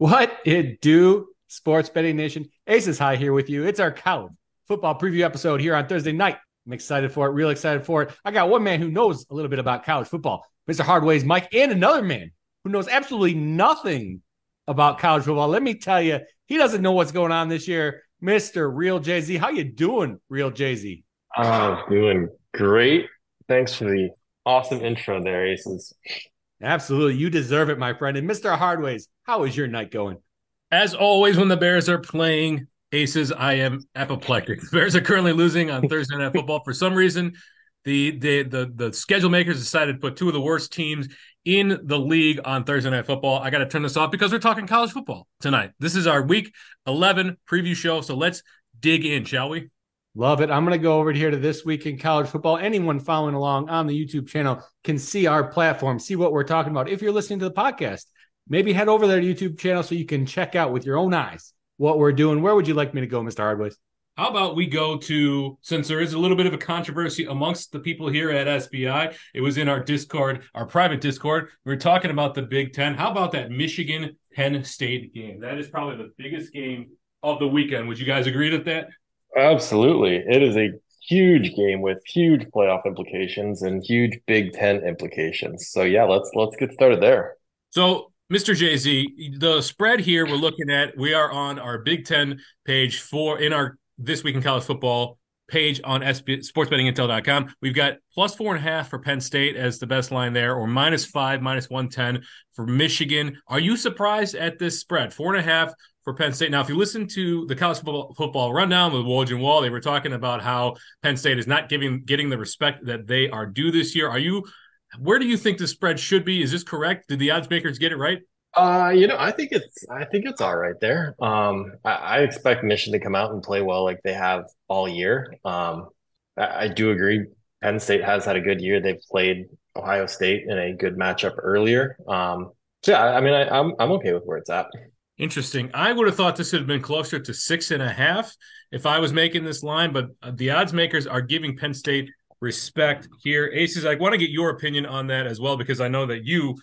What it do, Sports Betting Nation? Aces High here with you. It's our college football preview episode here on Thursday night. I'm excited for it, real excited for it. I got one man who knows a little bit about college football, Mr. Hardways Mike, and another man who knows absolutely nothing about college football. Let me tell you, he doesn't know what's going on this year. Mr. Real JZ, how you doing, Real JZ? Oh, doing great. Thanks for the awesome intro there, Aces. Absolutely. You deserve it, my friend. And Mr. Hardways, how is your night going? As always, when the Bears are playing Aces, I am apoplectic. The Bears are currently losing on Thursday Night Football. For some reason, the, the the the schedule makers decided to put two of the worst teams in the league on Thursday Night Football. I got to turn this off because we're talking college football tonight. This is our Week 11 preview show. So let's dig in, shall we? Love it. I'm going to go over here to this week in college football. Anyone following along on the YouTube channel can see our platform, see what we're talking about. If you're listening to the podcast, maybe head over there to YouTube channel so you can check out with your own eyes what we're doing. Where would you like me to go, Mr. Hardways? How about we go to since there is a little bit of a controversy amongst the people here at SBI? It was in our Discord, our private Discord. We are talking about the Big Ten. How about that Michigan Penn State game? That is probably the biggest game of the weekend. Would you guys agree with that? Absolutely. It is a huge game with huge playoff implications and huge Big Ten implications. So yeah, let's let's get started there. So Mr. JZ, the spread here we're looking at, we are on our Big Ten page for in our this week in college football page on SB, sportsbettingintel.com. We've got plus four and a half for Penn State as the best line there, or minus five, minus 110 for Michigan. Are you surprised at this spread? Four and a half for Penn State. Now, if you listen to the college football, football rundown with Woj and Wall, they were talking about how Penn State is not giving getting the respect that they are due this year. Are you where do you think the spread should be? Is this correct? Did the odds makers get it right? Uh, you know, I think it's I think it's all right there. Um, I, I expect Michigan to come out and play well like they have all year. Um, I, I do agree. Penn State has had a good year. They've played Ohio State in a good matchup earlier. Um, so yeah, I mean, I, I'm I'm okay with where it's at. Interesting. I would have thought this would have been closer to six and a half if I was making this line, but uh, the odds makers are giving Penn State respect here. Aces, I want to get your opinion on that as well because I know that you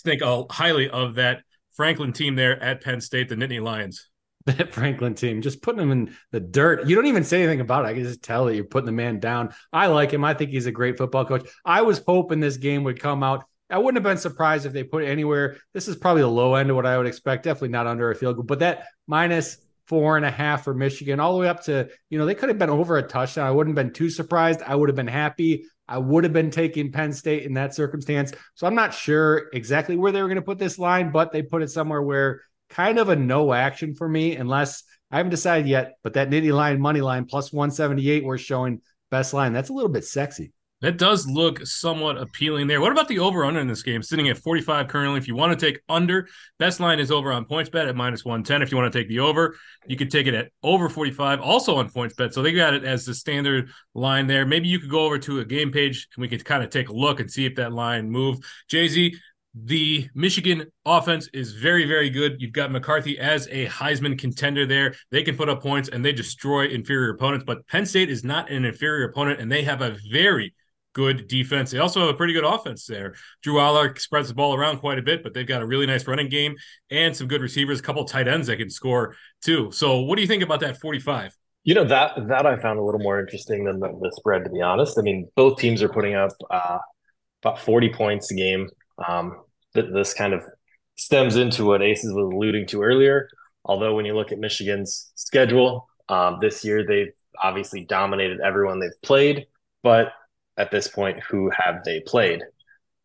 think uh, highly of that Franklin team there at Penn State, the Nittany Lions. That Franklin team, just putting them in the dirt. You don't even say anything about it. I can just tell that you're putting the man down. I like him. I think he's a great football coach. I was hoping this game would come out I wouldn't have been surprised if they put it anywhere. This is probably the low end of what I would expect. Definitely not under a field goal, but that minus four and a half for Michigan, all the way up to, you know, they could have been over a touchdown. I wouldn't have been too surprised. I would have been happy. I would have been taking Penn State in that circumstance. So I'm not sure exactly where they were going to put this line, but they put it somewhere where kind of a no action for me, unless I haven't decided yet. But that Nittany Lion money line plus 178, we're showing best line. That's a little bit sexy. That does look somewhat appealing there. What about the over under in this game? Sitting at 45 currently. If you want to take under, best line is over on PointsBet at minus 110. If you want to take the over, you could take it at over 45, also on PointsBet. So they got it as the standard line there. Maybe you could go over to a game page and we could kind of take a look and see if that line moved. JZ, the Michigan offense is very, very good. You've got McCarthy as a Heisman contender there. They can put up points and they destroy inferior opponents, but Penn State is not an inferior opponent and they have a very good defense. They also have a pretty good offense there. Drew Allar spreads the ball around quite a bit, but they've got a really nice running game and some good receivers, a couple tight ends that can score too. So, what do you think about that 45? You know that that I found a little more interesting than the, the spread, to be honest. I mean, both teams are putting up uh, about 40 points a game. Um, this kind of stems into what Aces was alluding to earlier. Although, when you look at Michigan's schedule um, this year, they've obviously dominated everyone they've played, but at this point who have they played.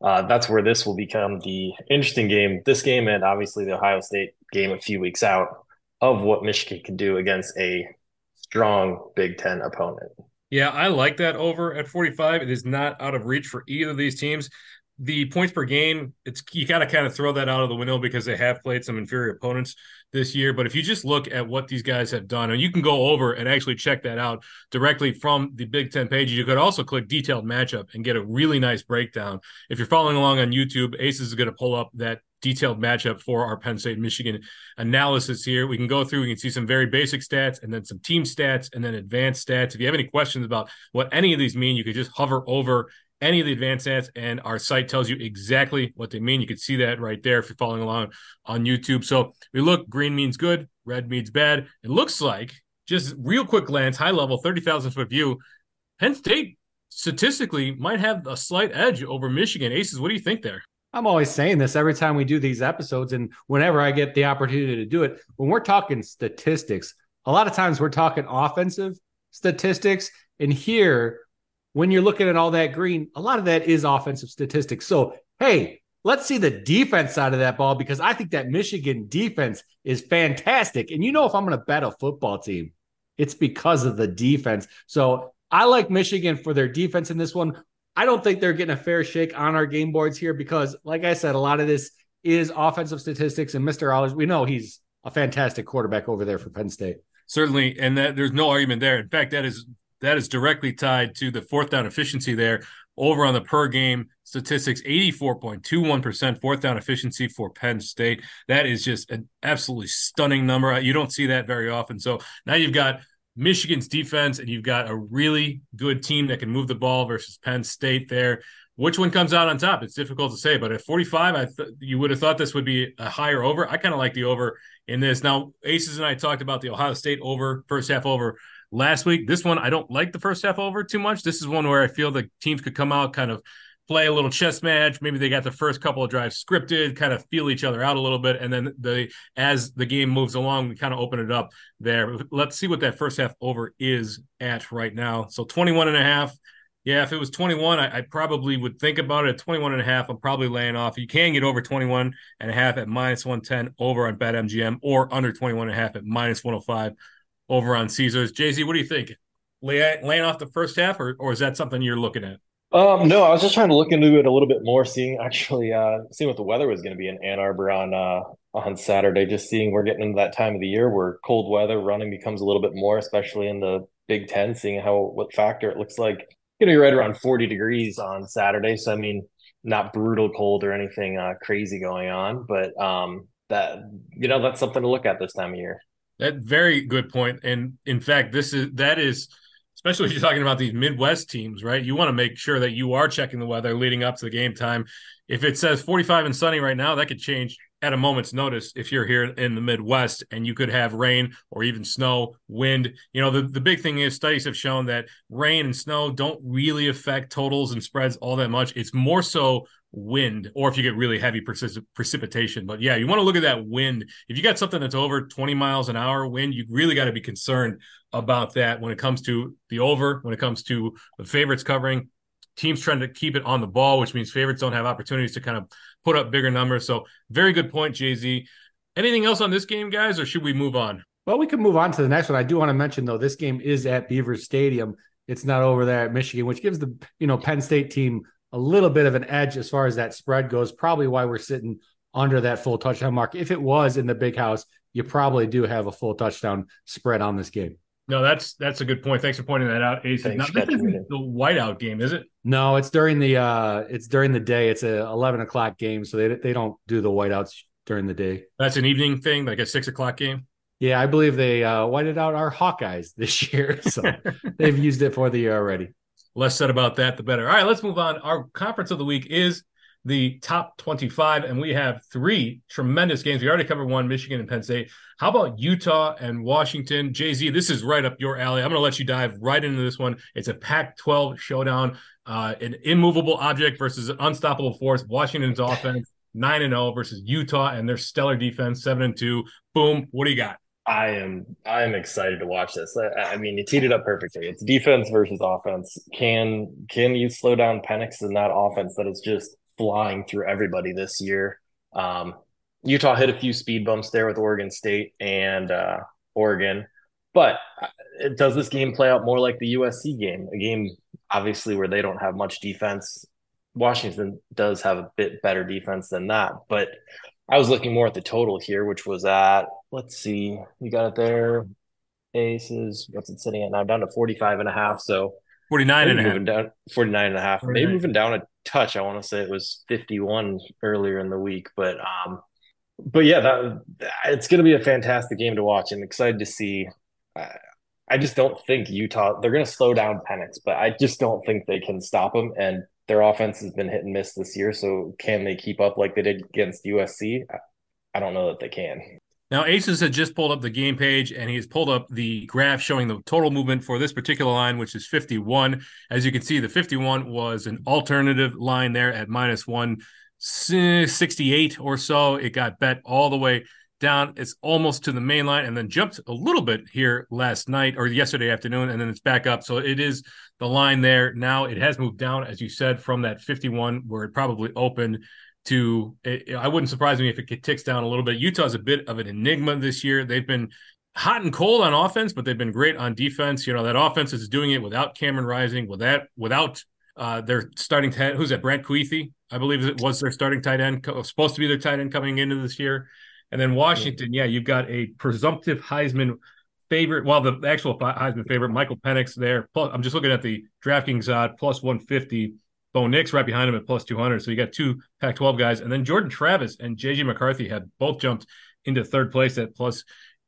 Uh, that's where this will become the interesting game. This game and obviously the Ohio State game a few weeks out of what Michigan can do against a strong Big Ten opponent. Yeah, I like that over at 45. It is not out of reach for either of these teams the points per game, it's you got to kind of throw that out of the window because they have played some inferior opponents this year. But if you just look at what these guys have done, and you can go over and actually check that out directly from the Big Ten page. You could also click detailed matchup and get a really nice breakdown. If you're following along on YouTube, Aces is going to pull up that detailed matchup for our Penn State Michigan analysis here. We can go through, we can see some very basic stats and then some team stats and then advanced stats. If you have any questions about what any of these mean, you could just hover over any of the advanced stats, and our site tells you exactly what they mean. You can see that right there if you're following along on YouTube. So we look, green means good, red means bad. It looks like, just real quick glance, high level, 30,000 foot view, Penn State statistically might have a slight edge over Michigan. Aces, what do you think there? I'm always saying this every time we do these episodes, and whenever I get the opportunity to do it, when we're talking statistics, a lot of times we're talking offensive statistics. And here, when you're looking at all that green, a lot of that is offensive statistics. So, hey, let's see the defense side of that ball because I think that Michigan defense is fantastic. And you know, if I'm going to bet a football team, it's because of the defense. So I like Michigan for their defense in this one. I don't think they're getting a fair shake on our game boards here because, like I said, a lot of this is offensive statistics. And Mr. Allers, we know he's a fantastic quarterback over there for Penn State. Certainly, and that there's no argument there. In fact, that is that is directly tied to the fourth down efficiency there over on the per game statistics 84.21% fourth down efficiency for Penn State. That is just an absolutely stunning number. You don't see that very often. So now you've got Michigan's defense and you've got a really good team that can move the ball versus Penn State there. Which one comes out on top? It's difficult to say, but at 45, I th- you would have thought this would be a higher over. I kind of like the over in this. Now, Aces and I talked about the Ohio State over, first half over last week. This one, I don't like the first half over too much. This is one where I feel the teams could come out, kind of play a little chess match. Maybe they got the first couple of drives scripted, kind of feel each other out a little bit, and then the as the game moves along, we kind of open it up there. Let's see what that first half over is at right now. So 21 and a half. Yeah, if it was 21, I, I, probably would think about it at 21 and a half. I'm probably laying off. You can get over 21 and a half at minus 110 over on BetMGM or under 21 and a half at minus 105 over on Caesars. JZ, what do you think? Lay, laying off the first half, or, or is that something you're looking at? Um, no, I was just trying to look into it a little bit more, seeing actually uh seeing what the weather was going to be in Ann Arbor on uh on Saturday. Just seeing we're getting into that time of the year where cold weather running becomes a little bit more, especially in the Big Ten. Seeing how what factor it looks like going to be right around forty degrees on Saturday. So I mean, not brutal cold or anything uh, crazy going on, but um that you know that's something to look at this time of year. That very good point. And in fact, this is that is especially if you're talking about these Midwest teams, right? You want to make sure that you are checking the weather leading up to the game time. If it says 45 and sunny right now, that could change at a moment's notice if you're here in the Midwest and you could have rain or even snow, wind. You know, the, the big thing is studies have shown that rain and snow don't really affect totals and spreads all that much. It's more so wind or if you get really heavy precipitation. But yeah, you want to look at that wind. If you got something that's over 20 miles an hour wind, you really got to be concerned about that when it comes to the over, when it comes to the favorites covering. Teams trying to keep it on the ball, which means favorites don't have opportunities to kind of put up bigger numbers. So, very good point, JZ. Anything else on this game, guys, or should we move on? Well, we can move on to the next one. I do want to mention though, this game is at Beaver Stadium. It's not over there at Michigan, which gives the you know Penn State team a little bit of an edge as far as that spread goes. Probably why we're sitting under that full touchdown mark. If it was in the big house, you probably do have a full touchdown spread on this game. No, that's that's a good point. Thanks for pointing that out, Ace. Now, this isn't the whiteout game, is it? No, it's during the uh it's during the day. It's a eleven o'clock game, so they they don't do the whiteouts during the day. That's an evening thing, like a six o'clock game. Yeah, I believe they uh, whited out our Hawkeyes this year, so they've used it for the year already. Less said about that, the better. All right, let's move on. Our conference of the week is the top 25, and we have three tremendous games. We already covered one, Michigan and Penn State. How about Utah and Washington? JZ, this is right up your alley. I'm going to let you dive right into this one. It's a Pac 12 showdown, uh, an immovable object versus an unstoppable force. Washington's offense, 9 and 0 versus Utah and their stellar defense, 7 and 2. Boom. What do you got? I am I am excited to watch this. I, I, mean, you teed it up perfectly. It's defense versus offense. Can can you slow down Penix in that offense that is just flying through everybody this year? Um, Utah hit a few speed bumps there with Oregon State and uh, Oregon, but uh, does this game play out more like the USC game? A game obviously where they don't have much defense. Washington does have a bit better defense than that, but I was looking more at the total here, which was at, let's see, you got it there. Aces, what's it sitting at now? Down to 45 and a half. So 49 and a half. Down, 49 and a half. 49. Maybe moving down a touch. I want to say it was 51 earlier in the week, but, um, but yeah, that it's going to be a fantastic game to watch. I'm excited to see. I just don't think Utah, they're going to slow down Penix, but I just don't think they can stop them. And their offense has been hit and miss this year. So can they keep up like they did against USC? I don't know that they can. Now, Aces had just pulled up the game page and he's pulled up the graph showing the total movement for this particular line, which is 51. As you can see, the 51 was an alternative line there at minus 168 or so. It got bet all the way down. It's almost to the main line and then jumped a little bit here last night or yesterday afternoon, and then it's back up. So it is the line there. Now it has moved down, as you said, from that 51 where it probably opened to it, I wouldn't surprise me if it ticks down a little bit. Utah's a bit of an enigma this year. They've been hot and cold on offense, but they've been great on defense. You know, that offense is doing it without Cameron Rising, without without uh, their starting tight. Who's that? Brant Kuithe, I believe it was their starting tight end. Supposed to be their tight end coming into this year. And then Washington, yeah, you've got a presumptive Heisman favorite. Well, the actual Heisman favorite, Michael Penix there. Plus, I'm just looking at the DraftKings odd plus 150. Bo Nix right behind him at plus 200. So you got two Pac 12 guys. And then Jordan Travis and JJ McCarthy had both jumped into third place at plus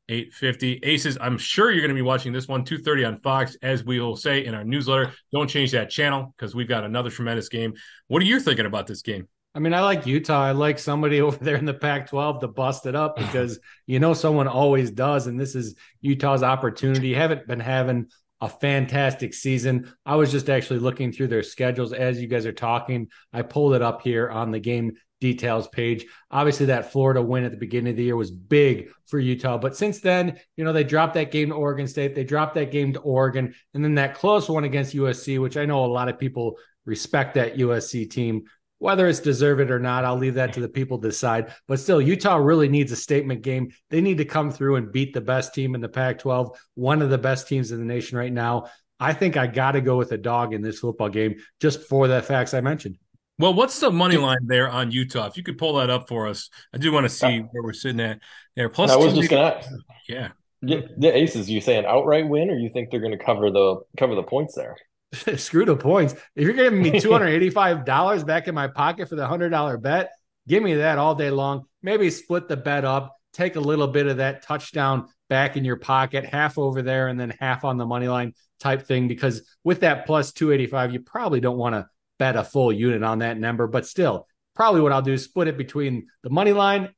850. Aces, I'm sure you're going to be watching this one, 2.30 on Fox, as we will say in our newsletter. Don't change that channel because we've got another tremendous game. What are you thinking about this game? I mean, I like Utah. I like somebody over there in the Pac 12 to bust it up because you know someone always does. And this is Utah's opportunity. Haven't been having a fantastic season. I was just actually looking through their schedules as you guys are talking. I pulled it up here on the game details page. Obviously, that Florida win at the beginning of the year was big for Utah. But since then, you know, they dropped that game to Oregon State, they dropped that game to Oregon, and then that close one against USC, which I know a lot of people respect that USC team. Whether it's deserved or not, I'll leave that to the people to decide. But still, Utah really needs a statement game. They need to come through and beat the best team in the Pac 12, one of the best teams in the nation right now. I think I got to go with a dog in this football game just for the facts I mentioned. Well, what's the money line there on Utah? If you could pull that up for us, I do want to see uh, where we're sitting at there. Plus, I was just gonna, yeah, yeah, the Aces. You say an outright win, or you think they're going to cover the cover the points there? Screw the points. If you're giving me $285 back in my pocket for the $100 bet, give me that all day long. Maybe split the bet up, take a little bit of that touchdown back in your pocket, half over there and then half on the money line type thing. Because with that plus 285, you probably don't want to bet a full unit on that number. But still, probably what I'll do is split it between the money line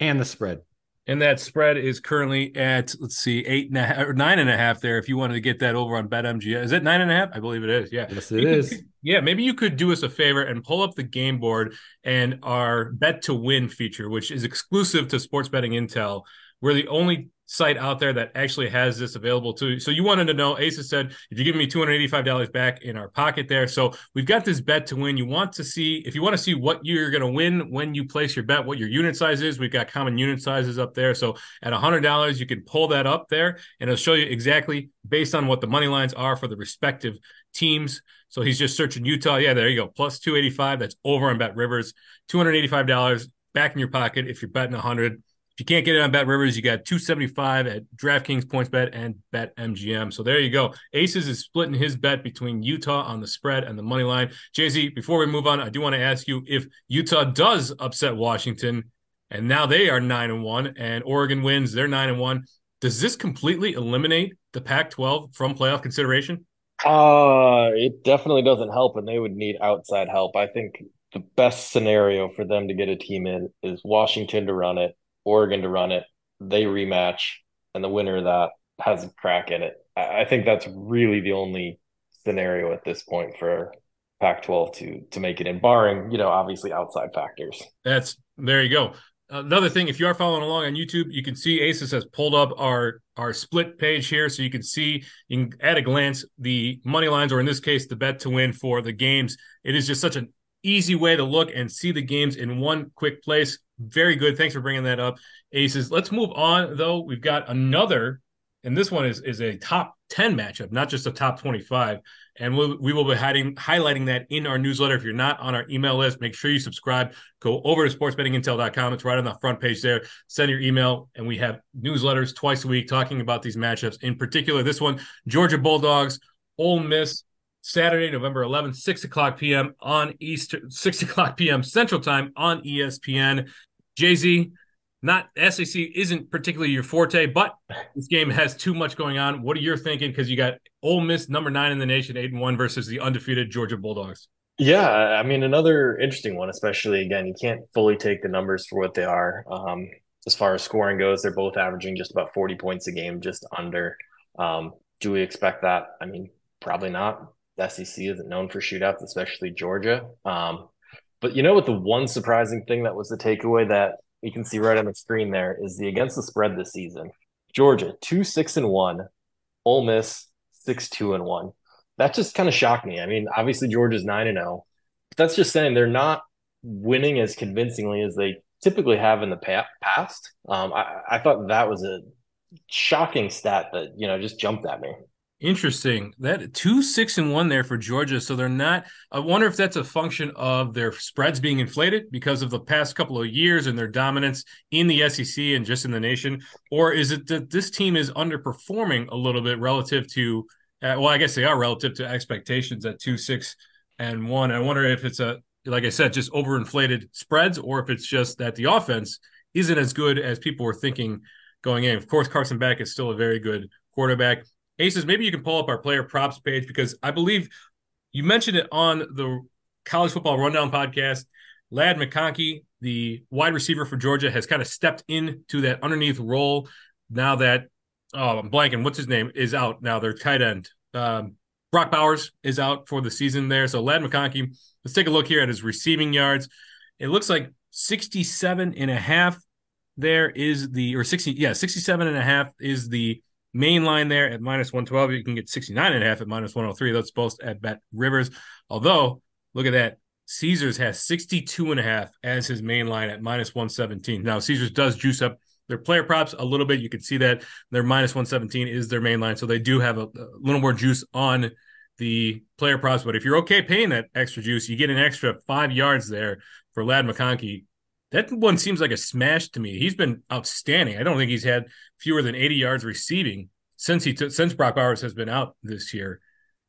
and the spread. And that spread is currently at let's see, eight and a half or nine and a half there. If you wanted to get that over on BetMGM, is it nine and a half? I believe it is. Yeah. Yes, it is. Could, yeah, maybe you could do us a favor and pull up the game board and our bet to win feature, which is exclusive to Sports Betting Intel. We're the only site out there that actually has this available to you. So you wanted to know, Aces said, if you give me $285 back in our pocket there. So we've got this bet to win. You want to see, if you want to see what you're going to win when you place your bet, what your unit size is, we've got common unit sizes up there. So at $100, you can pull that up there and it'll show you exactly based on what the money lines are for the respective teams. So he's just searching Utah. Yeah, there you go. Plus 285. That's over on Bet Rivers. $285 back in your pocket if you're betting 100 if you can't get it on Bet Rivers, you got 275 at DraftKings PointsBet and Bet MGM. So there you go. Aces is splitting his bet between Utah on the spread and the money line. JZ, before we move on, I do want to ask you if Utah does upset Washington, and now they are nine and one, and Oregon wins, they're nine and one. Does this completely eliminate the Pac-12 from playoff consideration? Uh, it definitely doesn't help, and they would need outside help. I think the best scenario for them to get a team in is Washington to run it Oregon to run it. They rematch, and the winner of that has a crack in it. I think that's really the only scenario at this point for Pac-12 to to make it in, barring you know obviously outside factors. That's there you go. Another thing, if you are following along on YouTube, you can see Aces has pulled up our our split page here, so you can see you can at a glance the money lines, or in this case, the bet to win for the games. It is just such an easy way to look and see the games in one quick place. Very good. Thanks for bringing that up, Aces. Let's move on, though. We've got another, and this one is is a top 10 matchup, not just a top 25. And we'll, we will be hiding, highlighting that in our newsletter. If you're not on our email list, make sure you subscribe. Go over to sportsbettingintel.com. It's right on the front page there. Send your email, and we have newsletters twice a week talking about these matchups. In particular, this one, Georgia Bulldogs, Ole Miss Saturday, November 11th, 6 o'clock p.m. on Eastern, 6 o'clock p.m. Central Time on ESPN. JZ, not SEC isn't particularly your forte, but this game has too much going on. What are you thinking? Because you got Ole Miss, number nine in the nation, eight and one versus the undefeated Georgia Bulldogs. Yeah, I mean, another interesting one, especially again, you can't fully take the numbers for what they are. Um, as far as scoring goes, they're both averaging just about 40 points a game, just under. Um, do we expect that? I mean, probably not. The SEC isn't known for shootouts, especially Georgia. Um, but you know what? The one surprising thing that was the takeaway that you can see right on the screen there is the against the spread this season. Georgia two six and one, Ole Miss six two and one. That just kind of shocked me. I mean, obviously Georgia's nine and zero, but that's just saying they're not winning as convincingly as they typically have in the past. Um, I, I thought that was a shocking stat that you know just jumped at me. Interesting. That two six and one there for Georgia. So they're not. I wonder if that's a function of their spreads being inflated because of the past couple of years and their dominance in the SEC and just in the nation, or is it that this team is underperforming a little bit relative to? Uh, well, I guess they are relative to expectations at two six and one. I wonder if it's a like I said, just overinflated spreads, or if it's just that the offense isn't as good as people were thinking going in. Of course, Carson Beck is still a very good quarterback. Aces, maybe you can pull up our player props page because I believe you mentioned it on the college football rundown podcast. Ladd McConkey, the wide receiver for Georgia, has kind of stepped into that underneath role now that oh I'm blanking, what's his name, is out now. Their tight end. Um, Brock Bowers is out for the season there. So Ladd McConkey, let's take a look here at his receiving yards. It looks like 67 and a half there is the or 60 yeah 67 and a half is the main line there at minus 112. You can get 69 and a half at minus 103. That's both at Bet Rivers. Although, look at that. Caesars has 62 and a half as his main line at minus 117. Now, Caesars does juice up their player props a little bit. You can see that their minus 117 is their main line. So they do have a, a little more juice on the player props. But if you're okay paying that extra juice, you get an extra five yards there for Ladd McConkey that one seems like a smash to me. He's been outstanding. I don't think he's had fewer than 80 yards receiving since he since Brock Bowers has been out this year.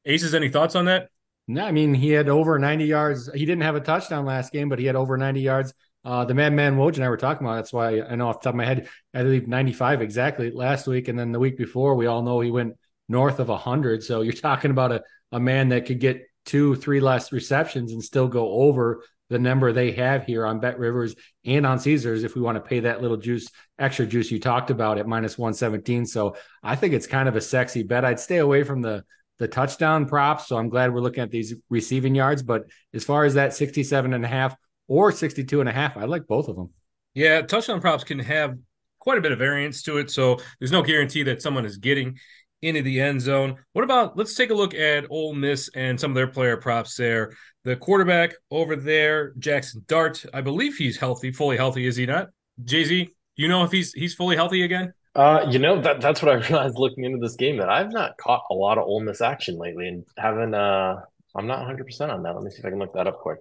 Aces, any thoughts on that? No, I mean he had over 90 yards. He didn't have a touchdown last game, but he had over 90 yards. Uh, the Madman Woj and I were talking about. That's why I know off the top of my head, I believe 95 exactly last week, and then the week before, we all know he went north of 100. So you're talking about a a man that could get two, three less receptions and still go over the number they have here on Bet Rivers and on Caesars if we want to pay that little juice, extra juice you talked about at minus 117. So I think it's kind of a sexy bet. I'd stay away from the the touchdown props. So I'm glad we're looking at these receiving yards. But as far as that 67 and a half or 62 and a half, I like both of them. Yeah, touchdown props can have quite a bit of variance to it. So there's no guarantee that someone is getting into the end zone. What about let's take a look at Ole Miss and some of their player props there. The quarterback over there, Jackson Dart, I believe he's healthy, fully healthy, is he not? JZ, you know if he's he's fully healthy again? Uh, you know that that's what I realized looking into this game that I've not caught a lot of Ole Miss action lately, and haven't. Uh, I'm not 100 percent on that. Let me see if I can look that up quick.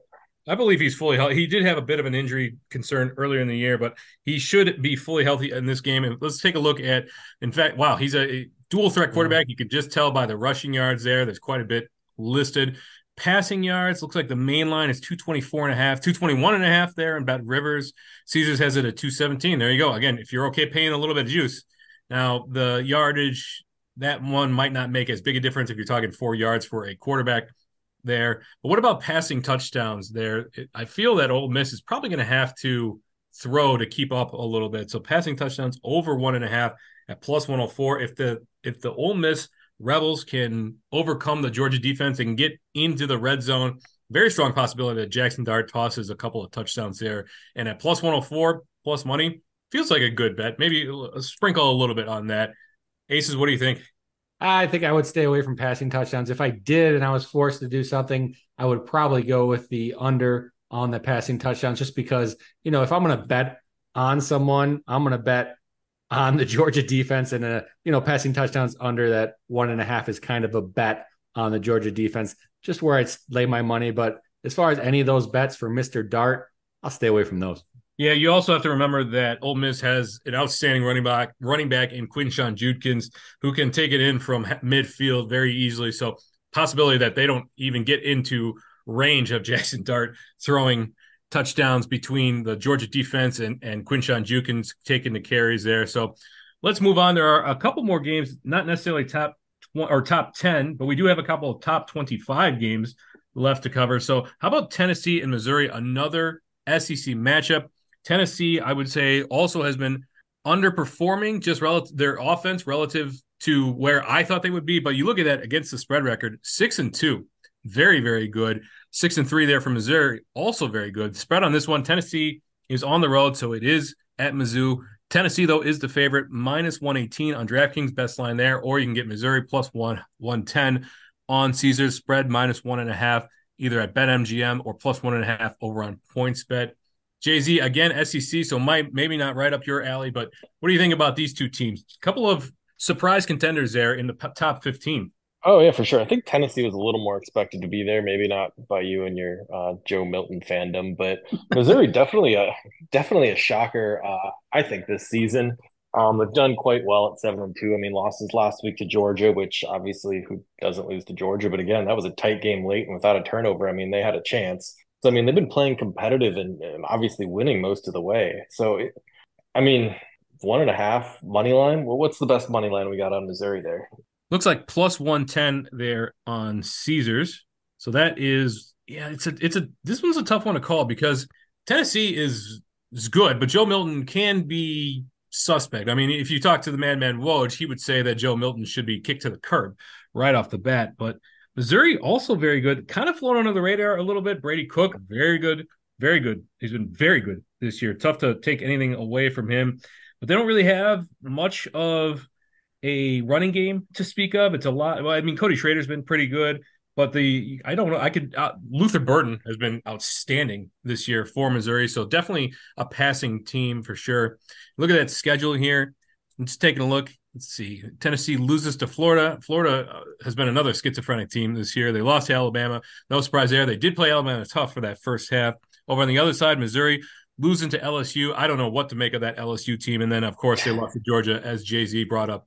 I believe he's fully healthy. He did have a bit of an injury concern earlier in the year, but he should be fully healthy in this game. And let's take a look at, in fact, wow, he's a dual threat quarterback. You could just tell by the rushing yards there. There's quite a bit listed. Passing yards looks like the main line is 224 and a half, 221 and a half there in Bet Rivers. Caesars has it at 217. There you go. Again, if you're okay paying a little bit of juice. Now, the yardage, that one might not make as big a difference if you're talking four yards for a quarterback there. But what about passing touchdowns there? I feel that Ole Miss is probably going to have to throw to keep up a little bit. So passing touchdowns over one and a half at plus 104. If the if the Ole Miss Rebels can overcome the Georgia defense and get into the red zone, very strong possibility that Jackson Dart tosses a couple of touchdowns there. And at plus 104 plus money, feels like a good bet. Maybe sprinkle a little bit on that. Aces, what do you think? I think I would stay away from passing touchdowns. If I did and I was forced to do something, I would probably go with the under on the passing touchdowns just because, you know, if I'm going to bet on someone, I'm going to bet on the Georgia defense and, a, you know, passing touchdowns under that one and a half is kind of a bet on the Georgia defense, just where I'd lay my money. But as far as any of those bets for Mr. Dart, I'll stay away from those. Yeah, you also have to remember that Ole Miss has an outstanding running back, running back in Quinshon Judkins, who can take it in from midfield very easily. So possibility that they don't even get into range of Jackson Dart throwing touchdowns between the Georgia defense and and Quinshon Judkins taking the carries there. So let's move on. There are a couple more games, not necessarily top tw- or top ten, but we do have a couple of top twenty five games left to cover. So, how about Tennessee and Missouri? Another SEC matchup. Tennessee, I would say, also has been underperforming just relative their offense relative to where I thought they would be. But you look at that against the spread record, six and two, very, very good. Six and three there from Missouri, also very good. Spread on this one, Tennessee is on the road, so it is at Mizzou. Tennessee, though, is the favorite, minus 118 on DraftKings, best line there, or you can get Missouri plus one, 110 on Caesars, spread minus one and a half, either at BetMGM or plus one and a half over on PointsBet. JZ again, SEC, so might maybe not right up your alley, but what do you think about these two teams? A couple of surprise contenders there in the top 15. Oh yeah, for sure. I think Tennessee was a little more expected to be there. Maybe not by you and your uh, Joe Milton fandom, but Missouri definitely a definitely a shocker. Uh, I think this season um, they've done quite well at seven and two. I mean, losses last week to Georgia, which obviously who doesn't lose to Georgia, but again, that was a tight game late and without a turnover. I mean, they had a chance. So I mean, they've been playing competitive and, and obviously winning most of the way. So, it, I mean, one and a half money line. Well, what's the best money line we got on Missouri there? Looks like plus 110 there on Caesars. So that is yeah, it's a it's a this one's a tough one to call because Tennessee is is good, but Joe Milton can be suspect. I mean, if you talk to the madman Woj, he would say that Joe Milton should be kicked to the curb right off the bat. But Missouri also very good, kind of flown under the radar a little bit. Brady Cook, very good, very good. He's been very good this year. Tough to take anything away from him, but they don't really have much of a running game to speak of. It's a lot. Well, I mean, Cody Schrader's been pretty good, but the I don't know. I could uh, Luther Burden has been outstanding this year for Missouri, so definitely a passing team for sure. Look at that schedule here. Just taking a look. Let's see. Tennessee loses to Florida. Florida uh, has been another schizophrenic team this year. They lost to Alabama. No surprise there. They did play Alabama tough for that first half. Over on the other side, Missouri losing to LSU. I don't know what to make of that LSU team. And then, of course, they lost to Georgia, as JZ brought up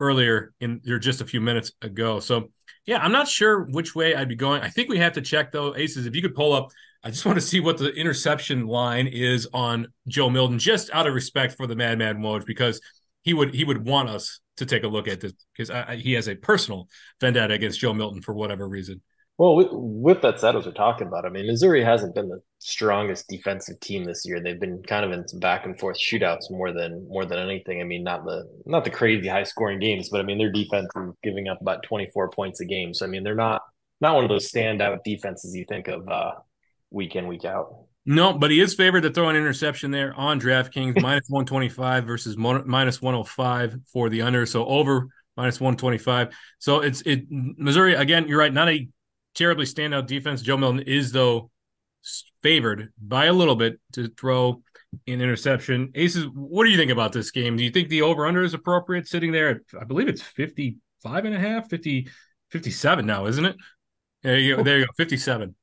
earlier in there just a few minutes ago. So, yeah, I'm not sure which way I'd be going. I think we have to check though, Aces. If you could pull up, I just want to see what the interception line is on Joe Milton, just out of respect for the Madman Woj, because he would he would want us to take a look at this because he has a personal vendetta against Joe Milton for whatever reason. Well, with, with that said, as we're talking about, I mean, Missouri hasn't been the strongest defensive team this year. They've been kind of in some back and forth shootouts more than more than anything. I mean, not the not the crazy high scoring games, but I mean, their defense is giving up about twenty four points a game. So I mean, they're not not one of those standout defenses you think of uh, week in week out. No, but he is favored to throw an interception there on DraftKings minus one twenty five versus minus one hundred oh five for the under. So over minus one twenty five. So it's it Missouri again. You're right. Not a terribly standout defense. Joe Milton is though favored by a little bit to throw an interception. Aces, what do you think about this game? Do you think the over under is appropriate sitting there at, I believe it's 55 and a half, 50, 57 now, isn't it? There you go. There you go. 57.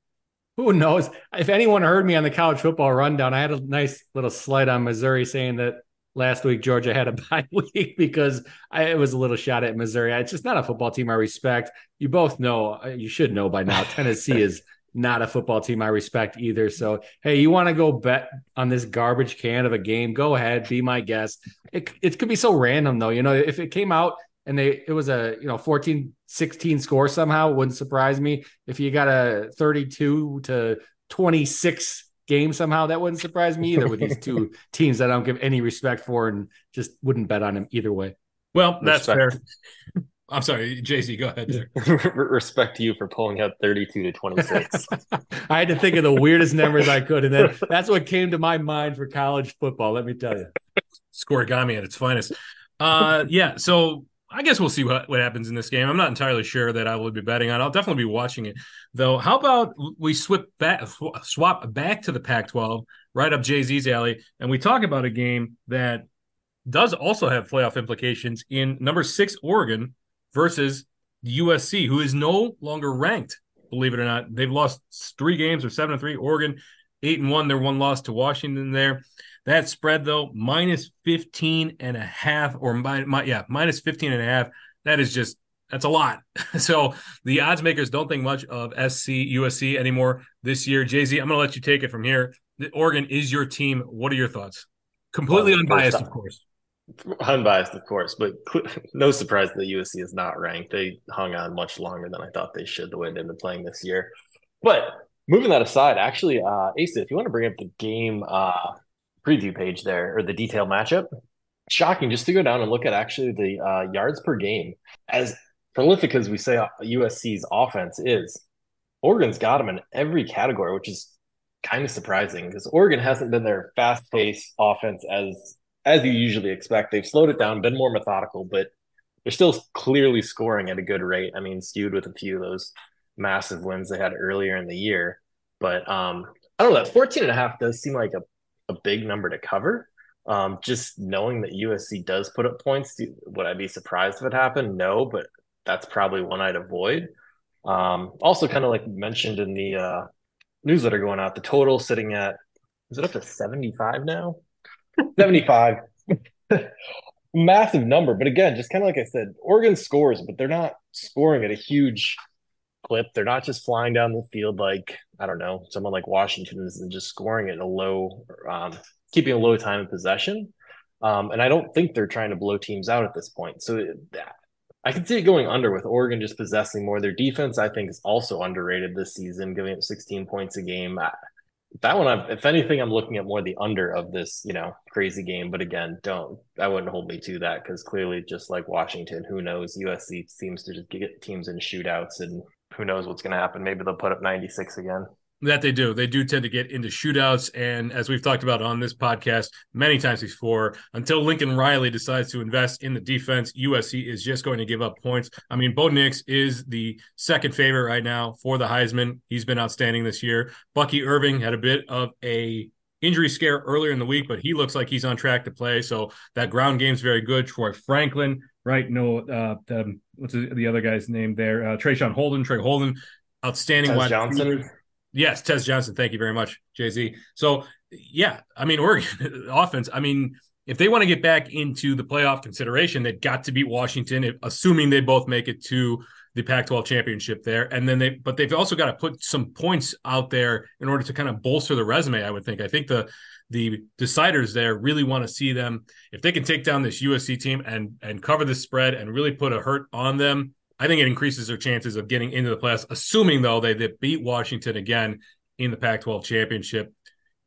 Who knows? If anyone heard me on the college football rundown, I had a nice little slide on Missouri saying that last week Georgia had a bye week because I, it was a little shot at Missouri. It's just not a football team I respect. You both know, uh, you should know by now, Tennessee is not a football team I respect either. So, hey, you want to go bet on this garbage can of a game? Go ahead, be my guest. It, it could be so random though. You know, if it came out and they it was a you know 14 16 score somehow it wouldn't surprise me if you got a 32 to 26 game somehow. That wouldn't surprise me either with these two teams that I don't give any respect for and just wouldn't bet on them either way. Well, that's respect. fair. I'm sorry, JC, go ahead. Respect to you for pulling out 32 to 26. I had to think of the weirdest numbers I could, and then that's what came to my mind for college football. Let me tell you. Scorigami at its finest. Uh, yeah, so I guess we'll see what, what happens in this game. I'm not entirely sure that I will be betting on. It. I'll definitely be watching it, though. How about we swap back, swap back to the Pac-12, right up JZ's alley, and we talk about a game that does also have playoff implications in number six Oregon versus USC, who is no longer ranked. Believe it or not, they've lost three games or seven and three. Oregon eight and one. Their one loss to Washington there. That spread though, minus 15 and a half or my, my, yeah, minus 15 and a half. That is just that's a lot. so the odds makers don't think much of SC USC anymore this year. JZ, I'm going to let you take it from here. Oregon is your team. What are your thoughts? Completely well, unbiased, of course. Unbiased, of course, but no surprise that USC is not ranked. They hung on much longer than I thought they should. The way they've been playing this year, But moving that aside, actually, uh, Asa, if you want to bring up the game uh, preview page there or the detailed matchup, shocking just to go down and look at actually the uh, yards per game. As prolific as we say USC's offense is, Oregon's got them in every category, which is kind of surprising because Oregon hasn't been their fast paced offense as as you usually expect. They've slowed it down, been more methodical, but they're still clearly scoring at a good rate. I mean, skewed with a few of those massive wins they had earlier in the year. But um, I don't know, that 14 and a half does seem like a, a big number to cover. Um, just knowing that USC does put up points, would I be surprised if it happened? No, but that's probably one I'd avoid. Um, also, kind of like mentioned in the uh, newsletter going out, the total sitting at is it up to 75 now? 75. Massive number. But again, just kind of like I said, Oregon scores, but they're not scoring at a huge clip. They're not just flying down the field like, I don't know, someone like Washington is just scoring at a low, um, keeping a low time of possession. Um, and I don't think they're trying to blow teams out at this point. So I can see it going under with Oregon just possessing more. Their defense, I think, is also underrated this season, giving up 16 points a game. That one, I'm, if anything, I'm looking at more the under of this, you know, crazy game. But again, don't I wouldn't hold me to that because clearly, just like Washington, who knows? USC seems to just get teams in shootouts, and who knows what's going to happen? Maybe they'll put up 96 again. That they do. They do tend to get into shootouts. And as we've talked about on this podcast many times before, until Lincoln Riley decides to invest in the defense, USC is just going to give up points. I mean, Bo Nix is the second favorite right now for the Heisman. He's been outstanding this year. Bucky Irving had a bit of a injury scare earlier in the week, but he looks like he's on track to play. So that ground game's very good. Troy Franklin, right? No, uh, um, what's the other guy's name there? Uh, Traeshon Holden, Trey Holden, outstanding Tez wide Johnson. Yes, Tez Johnson. Thank you very much, JZ. So yeah, I mean Oregon offense. I mean, if they want to get back into the playoff consideration, they've got to beat Washington, assuming they both make it to the Pac-12 championship there. And then they, but they've also got to put some points out there in order to kind of bolster the resume. I would think. I think the the deciders there really want to see them if they can take down this USC team and and cover the spread and really put a hurt on them I think it increases their chances of getting into the playoffs, assuming though they, they beat Washington again in the Pac-12 championship.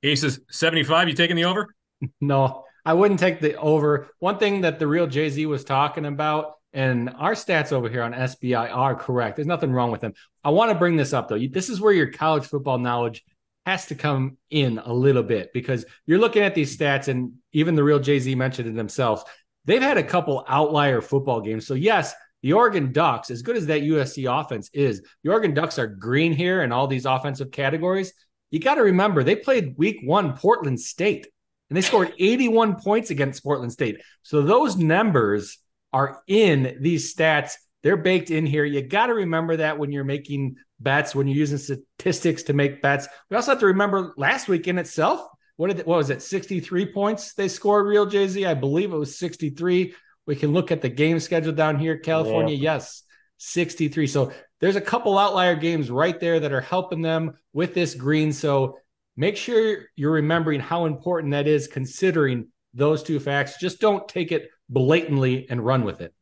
Aces 75, you taking the over? No, I wouldn't take the over. One thing that the real JZ was talking about, and our stats over here on SBI are correct. There's nothing wrong with them. I want to bring this up though. This is where your college football knowledge has to come in a little bit because you're looking at these stats, and even the real JZ mentioned it themselves. They've had a couple outlier football games. So yes, the Oregon Ducks, as good as that USC offense is, the Oregon Ducks are green here in all these offensive categories. You got to remember they played week one Portland State and they scored 81 points against Portland State. So those numbers are in these stats. They're baked in here. You got to remember that when you're making bets, when you're using statistics to make bets. We also have to remember last week in itself. What did what was it? 63 points they scored. Real JZ, I believe it was 63. We can look at the game schedule down here. California, yeah. yes, 63. So there's a couple outlier games right there that are helping them with this green. So make sure you're remembering how important that is considering those two facts. Just don't take it blatantly and run with it.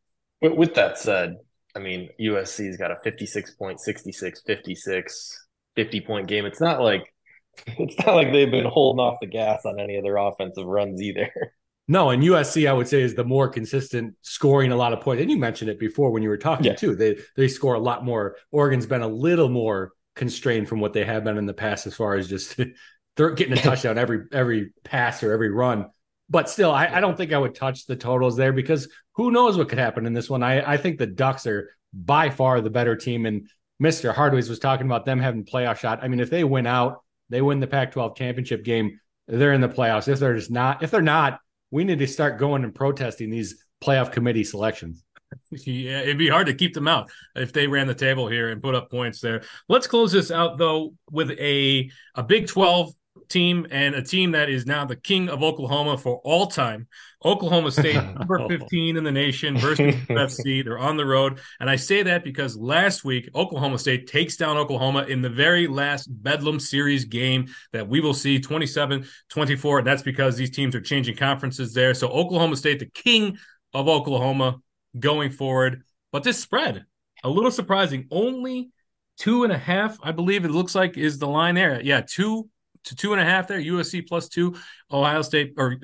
With that said, I mean, USC's got a 56 point, 66, 56, 50 point game. It's not like it's not like they've been holding off the gas on any of their offensive runs either. No, and USC I would say is the more consistent, scoring a lot of points. And you mentioned it before when you were talking yeah. too. They they score a lot more. Oregon's been a little more constrained from what they have been in the past as far as just they're getting a touchdown every every pass or every run. But still, I, I don't think I would touch the totals there because who knows what could happen in this one. I, I think the Ducks are by far the better team. And Mr. Hardways was talking about them having playoff shot. I mean, if they win out, they win the Pac-12 championship game, they're in the playoffs. If they're just not, if they're not, we need to start going and protesting these playoff committee selections. Yeah, it'd be hard to keep them out if they ran the table here and put up points there. Let's close this out though with a a Big 12 team and a team that is now the king of Oklahoma for all time. Oklahoma State, number 15 in the nation versus UFC. They're on the road. And I say that because last week, Oklahoma State takes down Oklahoma in the very last Bedlam Series game that we will see 27 24. And that's because these teams are changing conferences there. So Oklahoma State, the king of Oklahoma going forward. But this spread, a little surprising, only two and a half, I believe it looks like is the line there. Yeah, two to two and a half there. USC plus two, Ohio State or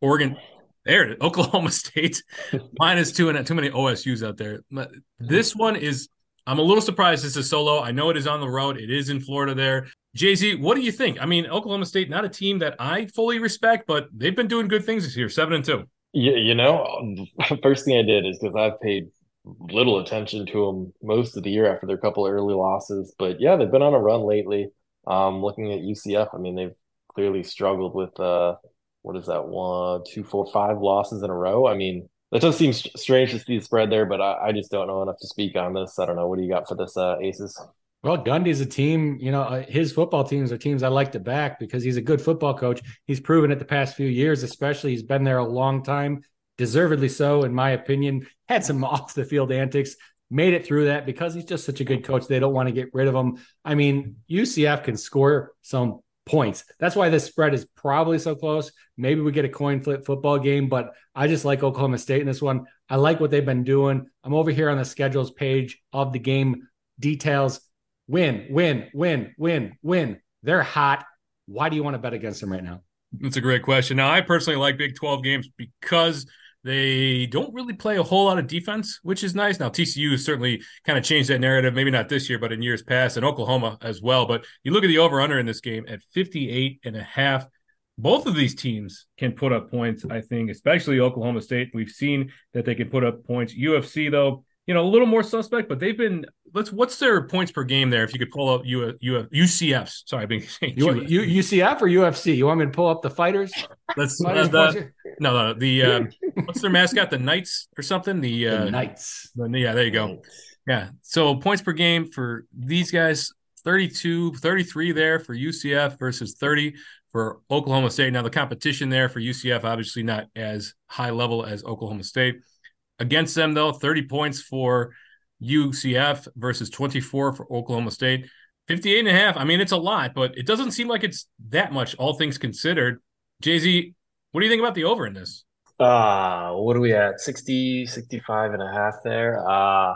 Oregon. There it is. Oklahoma State minus two and too many OSU's out there. Mm-hmm. This one is I'm a little surprised this is so low. I know it is on the road. It is in Florida there. JZ, what do you think? I mean, Oklahoma State, not a team that I fully respect, but they've been doing good things this year, seven and two. Yeah, you know, first thing I did is because I've paid little attention to them most of the year after their couple early losses. But yeah, they've been on a run lately. Um, looking at UCF, I mean, they've clearly struggled with uh, what is that one, two, four, five losses in a row. I mean, that does seem strange to see the spread there, but I, I, just don't know enough to speak on this. I don't know. What do you got for this, uh, Aces? Well, Gundy's a team, you know, uh, his football teams are teams I like to back because he's a good football coach. He's proven it the past few years, especially. He's been there a long time, deservedly so, in my opinion. Had some off the field antics, made it through that because he's just such a good coach. They don't want to get rid of him. I mean, UCF can score some points. That's why this spread is probably so close. Maybe we get a coin flip football game, but I just like Oklahoma State in this one. I like what they've been doing. I'm over here on the schedules page of the game details. Win, win, win, win, win. They're hot. Why do you want to bet against them right now? That's a great question. Now, I personally like Big 12 games because – they don't really play a whole lot of defense, which is nice. Now, TCU certainly kind of changed that narrative, maybe not this year, but in years past, and Oklahoma as well. But you look at the over under in this game at 58 and a half. Both of these teams can put up points, I think, especially Oklahoma State. We've seen that they can put up points. UFC, though, you know, a little more suspect, but they've been. Let's. What's their points per game there? If you could pull up U, U, UCFs. Sorry, I've been saying U, U, UCF or UFC. You want me to pull up the fighters? Let's. Fighters uh, no, no. The uh, what's their mascot? The Knights or something? The, uh, the Knights. The, yeah, there you go. Yeah. So points per game for these guys 32, 33 there for UCF versus 30 for Oklahoma State. Now the competition there for UCF obviously not as high level as Oklahoma State. Against them, though, 30 points for UCF versus 24 for Oklahoma State. 58 and a half. I mean, it's a lot, but it doesn't seem like it's that much, all things considered. JZ, what do you think about the over in this? Uh, what are we at? 60, 65 and a half there. Uh,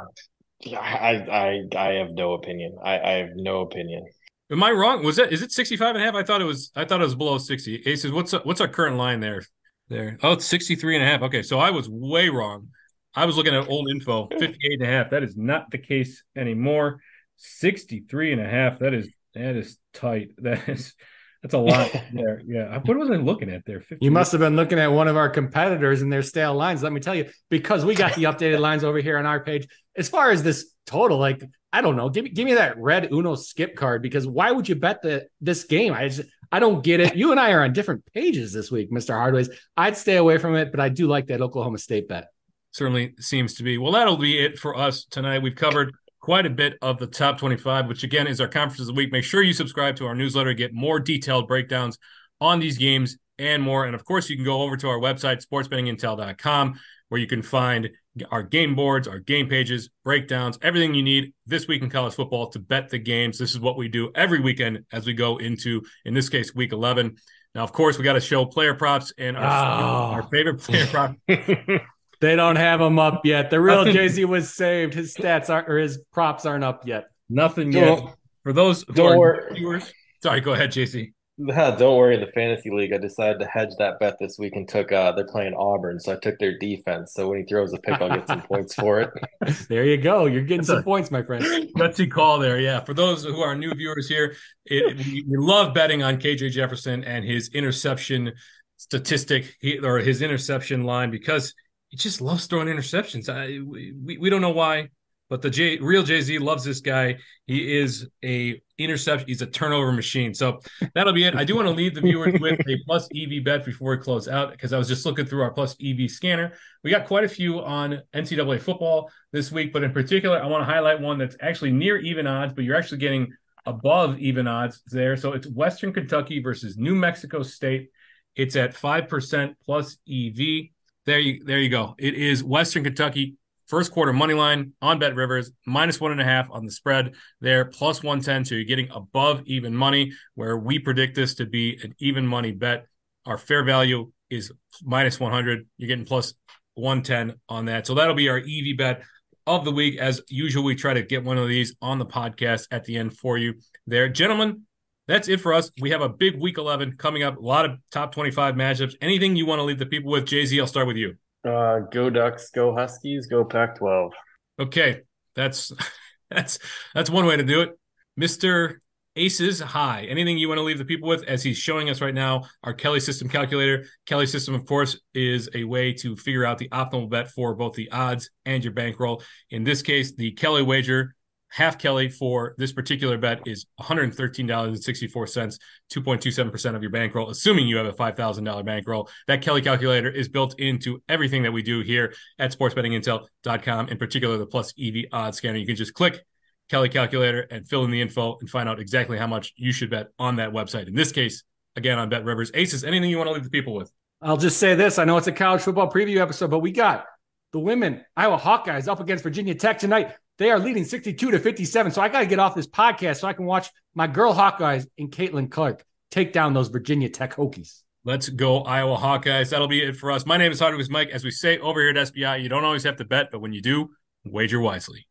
yeah, I, I, I have no opinion. I, I have no opinion. Am I wrong? Was it, is it 65 and a half? I thought it was, I thought it was below 60. Aces, what's, what's our current line there? There. Oh, it's 63 and a half. Okay. So I was way wrong. I was looking at old info, 58 and a half. That is not the case anymore. 63 and a half. That is that is tight. That is that's a lot there. Yeah. What was I looking at there? You must have been looking at one of our competitors and their stale lines. Let me tell you, because we got the updated lines over here on our page. As far as this total, like I don't know, give me give me that red Uno skip card because why would you bet the this game? I just I don't get it. You and I are on different pages this week, Mr. Hardways. I'd stay away from it, but I do like that Oklahoma State bet certainly seems to be. Well, that'll be it for us tonight. We've covered quite a bit of the top 25, which again is our conference of the week. Make sure you subscribe to our newsletter, to get more detailed breakdowns on these games and more. And of course, you can go over to our website, sportsbettingintel.com, where you can find our game boards, our game pages, breakdowns, everything you need this week in college football to bet the games. This is what we do every weekend as we go into, in this case, week 11. Now, of course, we got to show player props and our, oh. our favorite player prop. They don't have him up yet. The real JZ was saved. His stats aren't or his props aren't up yet. Nothing don't, yet. For those who don't are viewers, sorry, go ahead, JZ. don't worry. In the fantasy league, I decided to hedge that bet this week and took. uh They're playing Auburn, so I took their defense. So when he throws a pick, I'll get some points for it. There you go. You're getting That's some a, points, my friend. Gutsy call there. Yeah. For those who are new viewers here, it, we, we love betting on KJ Jefferson and his interception statistic he, or his interception line because he just loves throwing interceptions. I, we, we don't know why, but the J, real JZ loves this guy. He is a interception. He's a turnover machine. So that'll be it. I do want to leave the viewers with a plus EV bet before we close out because I was just looking through our plus EV scanner. We got quite a few on NCAA football this week, but in particular, I want to highlight one that's actually near even odds, but you're actually getting above even odds there. So it's Western Kentucky versus New Mexico State. It's at 5% plus EV. There you there you go. It is Western Kentucky first quarter money line on BetRivers minus one and a half on the spread there plus one ten. So you're getting above even money where we predict this to be an even money bet. Our fair value is minus one hundred. You're getting plus one ten on that. So that'll be our EV bet of the week. As usual, we try to get one of these on the podcast at the end for you there. Gentlemen, that's it for us. We have a big week 11 coming up, a lot of top 25 matchups. Anything you want to leave the people with? JZ, I'll start with you. Uh, go Ducks, go Huskies, go Pac 12. Okay. That's that's that's one way to do it. Mr. Aces High. Anything you want to leave the people with as he's showing us right now our Kelly system calculator. Kelly system, of course, is a way to figure out the optimal bet for both the odds and your bankroll. In this case, the Kelly wager half Kelly for this particular bet is $113.64, 2.27% of your bankroll, assuming you have a $5,000 bankroll. That Kelly calculator is built into everything that we do here at sportsbettingintel.com, in particular the plus EV odds scanner. You can just click Kelly calculator and fill in the info and find out exactly how much you should bet on that website. In this case, again on BetRivers. Aces, anything you want to leave the people with? I'll just say this. I know it's a college football preview episode, but we got the women, Iowa Hawkeyes, up against Virginia Tech tonight. They are leading 62 to 57. So I got to get off this podcast so I can watch my girl Hawkeyes and Caitlin Clark take down those Virginia Tech Hokies. Let's go, Iowa Hawkeyes. That'll be it for us. My name is Hardways Mike. As we say over here at SBI, you don't always have to bet, but when you do, wager wisely.